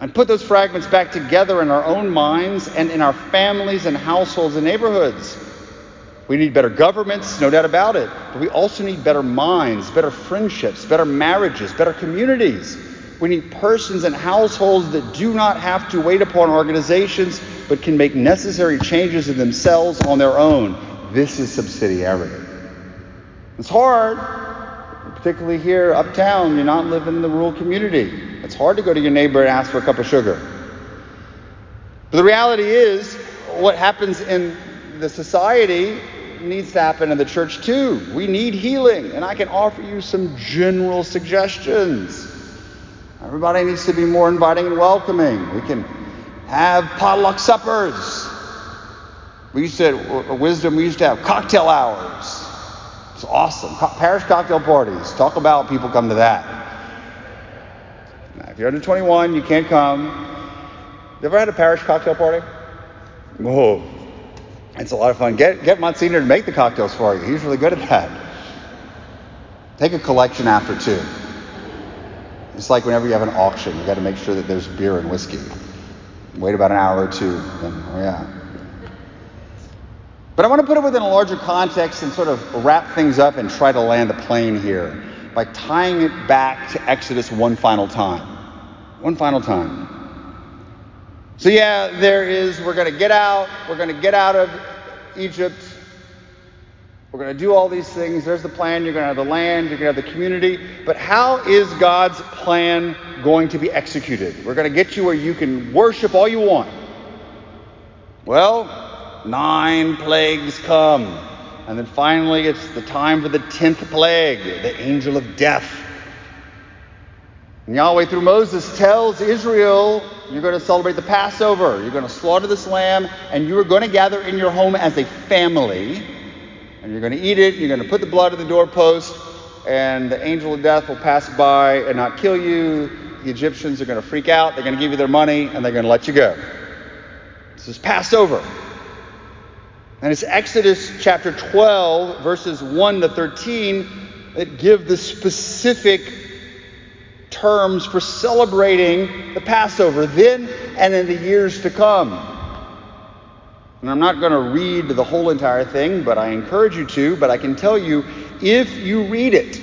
And put those fragments back together in our own minds and in our families and households and neighborhoods. We need better governments, no doubt about it, but we also need better minds, better friendships, better marriages, better communities. We need persons and households that do not have to wait upon organizations, but can make necessary changes in themselves on their own. This is subsidiarity. It's hard, particularly here uptown. You're not living in the rural community. It's hard to go to your neighbor and ask for a cup of sugar. But the reality is, what happens in the society needs to happen in the church too. We need healing, and I can offer you some general suggestions. Everybody needs to be more inviting and welcoming. We can have potluck suppers. We used to, Wisdom, we used to have cocktail hours. It's awesome. Parish cocktail parties. Talk about people come to that. Now, if you're under 21, you can't come. You ever had a parish cocktail party? Whoa. It's a lot of fun. Get, get Monsignor to make the cocktails for you. He's really good at that. Take a collection after too. It's like whenever you have an auction, you got to make sure that there's beer and whiskey. Wait about an hour or two, and oh yeah. But I want to put it within a larger context and sort of wrap things up and try to land the plane here by tying it back to Exodus one final time. One final time. So, yeah, there is, we're going to get out, we're going to get out of Egypt. We're going to do all these things. There's the plan. You're going to have the land, you're going to have the community. But how is God's plan going to be executed? We're going to get you where you can worship all you want. Well, nine plagues come. And then finally, it's the time for the tenth plague, the angel of death. And Yahweh, through Moses, tells Israel, You're going to celebrate the Passover. You're going to slaughter this lamb, and you are going to gather in your home as a family. And you're going to eat it. You're going to put the blood on the doorpost, and the angel of death will pass by and not kill you. The Egyptians are going to freak out. They're going to give you their money, and they're going to let you go. This is Passover. And it's Exodus chapter 12, verses 1 to 13, that give the specific terms for celebrating the Passover then and in the years to come. And I'm not going to read the whole entire thing, but I encourage you to. But I can tell you, if you read it,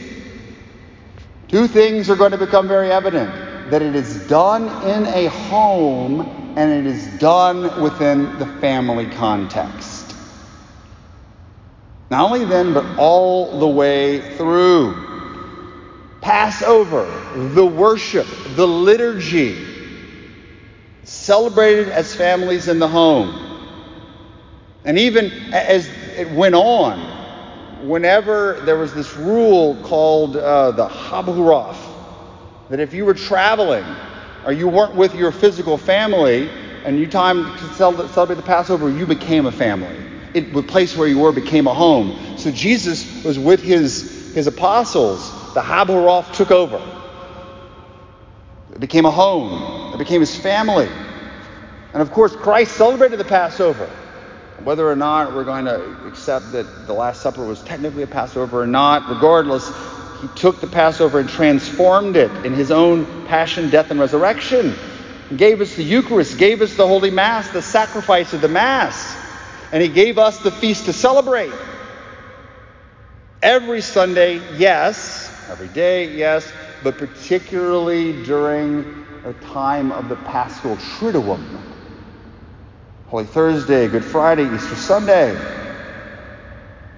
two things are going to become very evident that it is done in a home and it is done within the family context. Not only then, but all the way through. Passover, the worship, the liturgy, celebrated as families in the home. And even as it went on, whenever there was this rule called uh, the Haburoth, that if you were traveling or you weren't with your physical family and you time to celebrate the Passover, you became a family it, the place where you were became a home. So Jesus was with his, his apostles. The Haburoth took over. It became a home. It became his family. And of course, Christ celebrated the Passover. Whether or not we're going to accept that the Last Supper was technically a Passover or not, regardless, he took the Passover and transformed it in his own passion, death, and resurrection. He gave us the Eucharist, gave us the Holy Mass, the sacrifice of the Mass and He gave us the feast to celebrate. Every Sunday, yes. Every day, yes. But particularly during the time of the Paschal Triduum. Holy Thursday, Good Friday, Easter Sunday.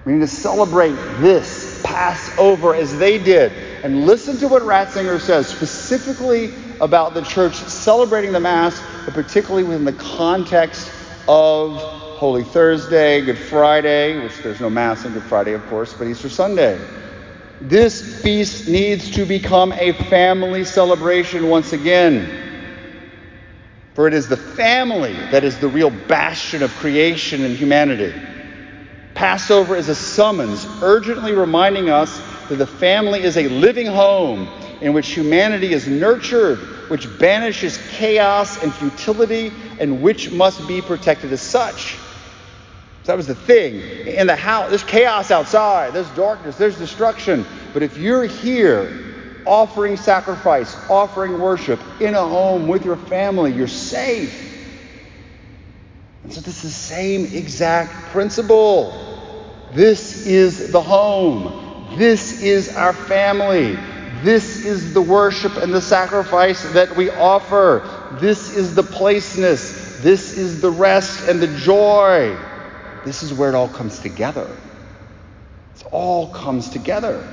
We need to celebrate this Passover as they did. And listen to what Ratzinger says specifically about the church celebrating the Mass, but particularly within the context of Holy Thursday, Good Friday, which there's no Mass on Good Friday, of course, but Easter Sunday. This feast needs to become a family celebration once again. For it is the family that is the real bastion of creation and humanity. Passover is a summons urgently reminding us that the family is a living home in which humanity is nurtured, which banishes chaos and futility, and which must be protected as such. So that was the thing. In the house, there's chaos outside, there's darkness, there's destruction. But if you're here offering sacrifice, offering worship in a home with your family, you're safe. And so this is the same exact principle. This is the home. This is our family. This is the worship and the sacrifice that we offer. This is the placeness. This is the rest and the joy. This is where it all comes together. It all comes together.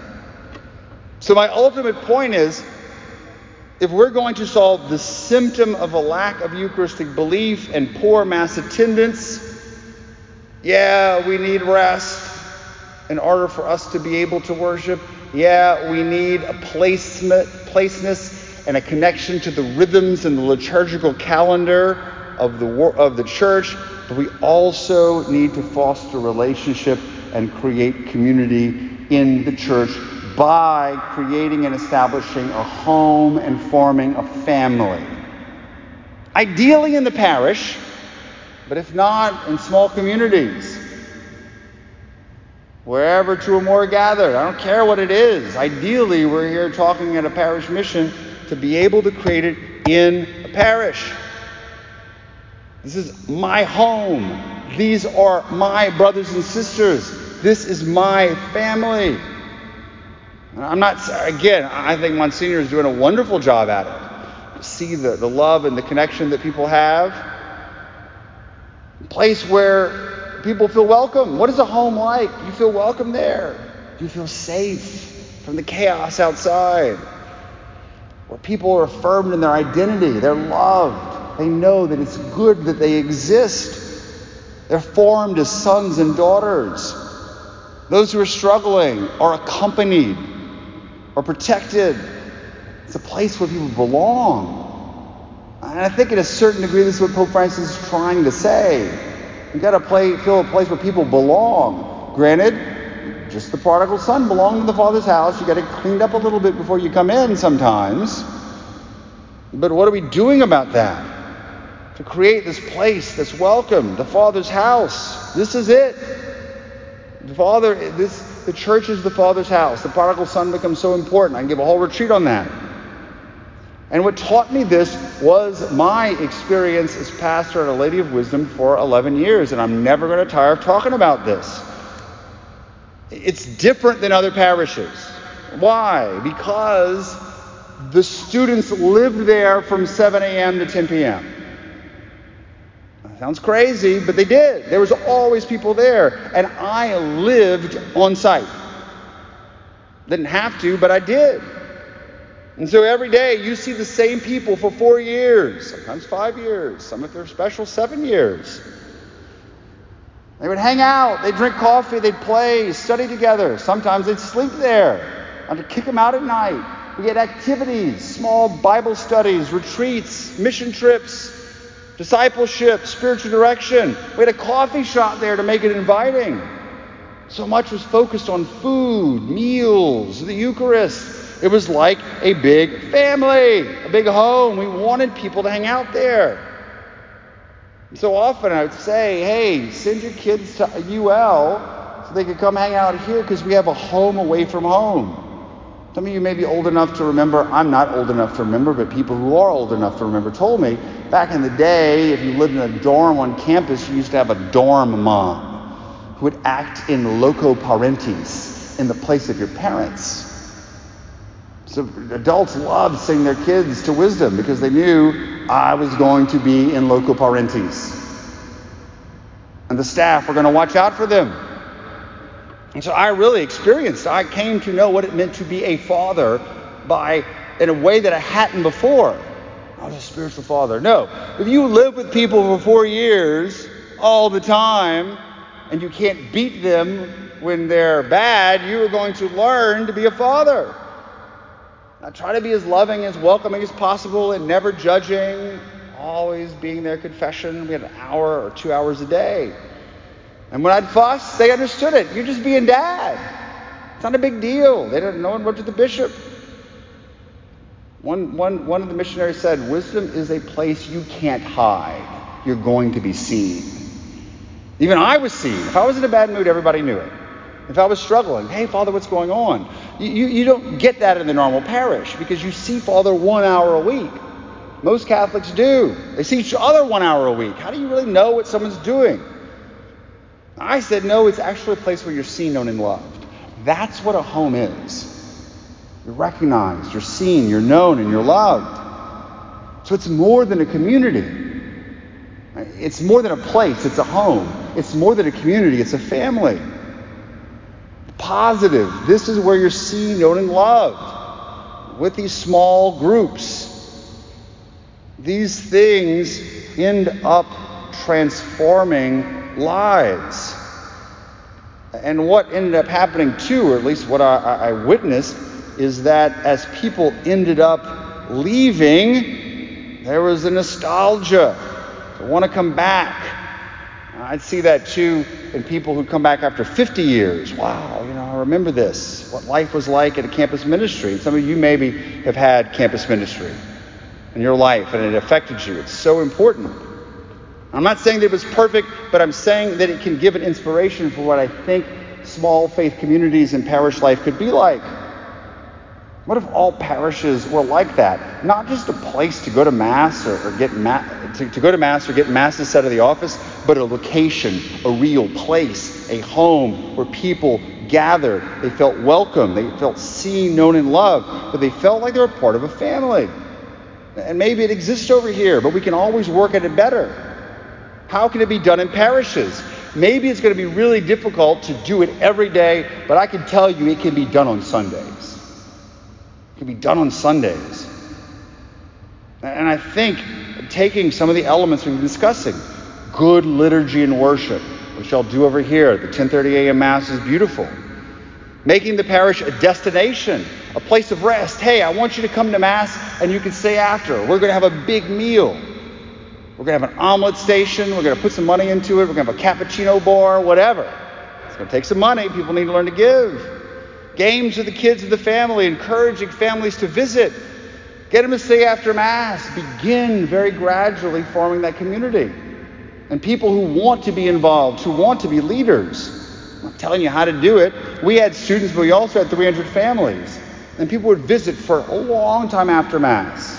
So, my ultimate point is if we're going to solve the symptom of a lack of Eucharistic belief and poor Mass attendance, yeah, we need rest in order for us to be able to worship. Yeah, we need a placement, placeness and a connection to the rhythms and the liturgical calendar of the, of the church but we also need to foster relationship and create community in the church by creating and establishing a home and forming a family. Ideally in the parish, but if not, in small communities. Wherever two or more are gathered, I don't care what it is. Ideally, we're here talking at a parish mission to be able to create it in a parish. This is my home. These are my brothers and sisters. This is my family. I'm not, again, I think Monsignor is doing a wonderful job at it. See the, the love and the connection that people have. Place where people feel welcome. What is a home like? You feel welcome there. You feel safe from the chaos outside. Where people are affirmed in their identity, they're loved. They know that it's good that they exist. They're formed as sons and daughters. Those who are struggling are accompanied or protected. It's a place where people belong. And I think, in a certain degree, this is what Pope Francis is trying to say. You've got to play, feel a place where people belong. Granted, just the prodigal son belonged to the father's house. You've got to clean up a little bit before you come in sometimes. But what are we doing about that? To create this place that's welcome, the father's house. This is it. The father, this, the church is the father's house. The prodigal son becomes so important. I can give a whole retreat on that. And what taught me this was my experience as pastor at a Lady of Wisdom for 11 years, and I'm never going to tire of talking about this. It's different than other parishes. Why? Because the students lived there from 7 a.m. to 10 p.m. Sounds crazy, but they did. There was always people there, and I lived on site. Didn't have to, but I did. And so every day you see the same people for four years, sometimes five years, some if they're special, seven years. They would hang out, they'd drink coffee, they'd play, study together. Sometimes they'd sleep there. I'd kick them out at night. We had activities, small Bible studies, retreats, mission trips, discipleship, spiritual direction. We had a coffee shop there to make it inviting. So much was focused on food, meals, the Eucharist. It was like a big family, a big home. We wanted people to hang out there. So often I would say, hey, send your kids to UL so they could come hang out here because we have a home away from home. Some of you may be old enough to remember, I'm not old enough to remember, but people who are old enough to remember told me back in the day, if you lived in a dorm on campus, you used to have a dorm mom who would act in loco parentis, in the place of your parents. So adults loved sending their kids to wisdom because they knew I was going to be in loco parentis. And the staff were going to watch out for them. And so I really experienced, I came to know what it meant to be a father by in a way that I hadn't before. I was a spiritual father. No. If you live with people for four years all the time and you can't beat them when they're bad, you are going to learn to be a father. Try to be as loving, as welcoming as possible, and never judging, always being there confession. We had an hour or two hours a day. And when I'd fuss, they understood it. You're just being dad. It's not a big deal. They didn't. No one went to the bishop. One, one, one of the missionaries said, Wisdom is a place you can't hide. You're going to be seen. Even I was seen. If I was in a bad mood, everybody knew it. If I was struggling, hey, Father, what's going on? You, you, you don't get that in the normal parish because you see Father one hour a week. Most Catholics do. They see each other one hour a week. How do you really know what someone's doing? I said, no, it's actually a place where you're seen, known, and loved. That's what a home is. You're recognized, you're seen, you're known, and you're loved. So it's more than a community. It's more than a place, it's a home. It's more than a community, it's a family. Positive. This is where you're seen, known, and loved. With these small groups. These things end up transforming lives. And what ended up happening too, or at least what I, I, witnessed, is that as people ended up leaving, there was a nostalgia to want to come back. I'd see that too in people who come back after 50 years. Wow, you know, I remember this, what life was like at a campus ministry. Some of you maybe have had campus ministry in your life and it affected you. It's so important. I'm not saying that it was perfect, but I'm saying that it can give an inspiration for what I think small faith communities and parish life could be like. What if all parishes were like that? Not just a place to go to mass or, or get ma- to, to go to mass or get masses out of the office, but a location, a real place, a home where people gathered. They felt welcome. They felt seen, known, and loved, but they felt like they were part of a family. And maybe it exists over here, but we can always work at it better. How can it be done in parishes? Maybe it's going to be really difficult to do it every day, but I can tell you it can be done on Sundays. It can be done on Sundays. And I think taking some of the elements we've been discussing, good liturgy and worship, which I'll do over here. The 10:30 a.m. Mass is beautiful. Making the parish a destination, a place of rest. Hey, I want you to come to Mass and you can stay after. We're going to have a big meal. We're going to have an omelet station. We're going to put some money into it. We're going to have a cappuccino bar, whatever. It's going to take some money. People need to learn to give. Games with the kids of the family, encouraging families to visit. Get them to stay after Mass. Begin very gradually forming that community. And people who want to be involved, who want to be leaders. I'm telling you how to do it. We had students, but we also had 300 families. And people would visit for a long time after Mass.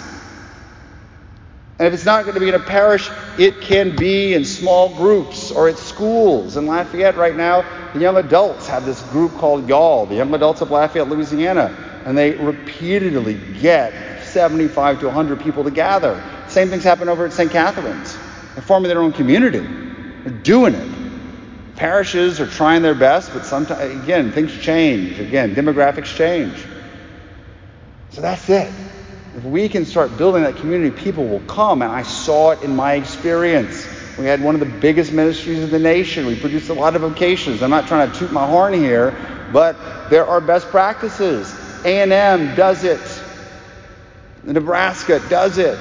And if it's not going to be in a parish, it can be in small groups or at schools. In Lafayette right now, the young adults have this group called Y'all, the Young Adults of Lafayette, Louisiana. And they repeatedly get 75 to 100 people to gather. Same things happen over at St. Catherine's. They're forming their own community. They're doing it. Parishes are trying their best, but sometimes, again, things change. Again, demographics change. So that's it. If we can start building that community, people will come. And I saw it in my experience. We had one of the biggest ministries in the nation. We produced a lot of vocations. I'm not trying to toot my horn here, but there are best practices. A&M does it. Nebraska does it.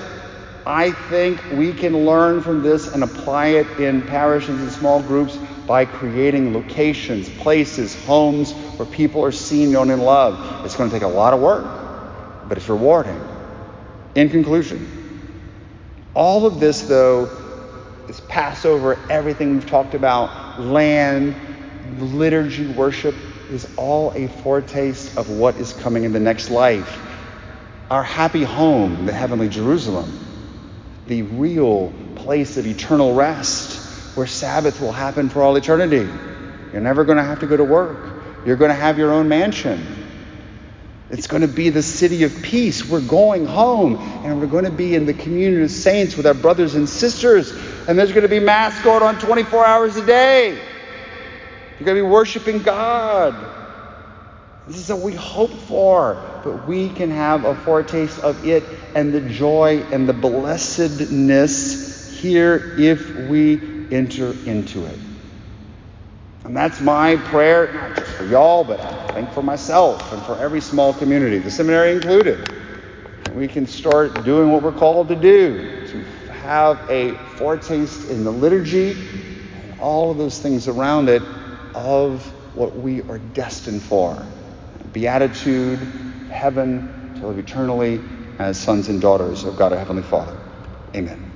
I think we can learn from this and apply it in parishes and small groups by creating locations, places, homes where people are seen, known, and loved. It's going to take a lot of work, but it's rewarding. In conclusion, all of this, though, is Passover, everything we've talked about, land, liturgy, worship, is all a foretaste of what is coming in the next life. Our happy home, the heavenly Jerusalem, the real place of eternal rest, where Sabbath will happen for all eternity. You're never going to have to go to work. You're going to have your own mansion. It's going to be the city of peace. We're going home and we're going to be in the community of saints with our brothers and sisters. And there's going to be Mass going on 24 hours a day. You're going to be worshiping God. This is what we hope for, but we can have a foretaste of it and the joy and the blessedness here if we enter into it. And that's my prayer, not just for y'all, but I think for myself and for every small community, the seminary included. We can start doing what we're called to do, to have a foretaste in the liturgy and all of those things around it of what we are destined for beatitude, heaven, to live eternally as sons and daughters of God our Heavenly Father. Amen.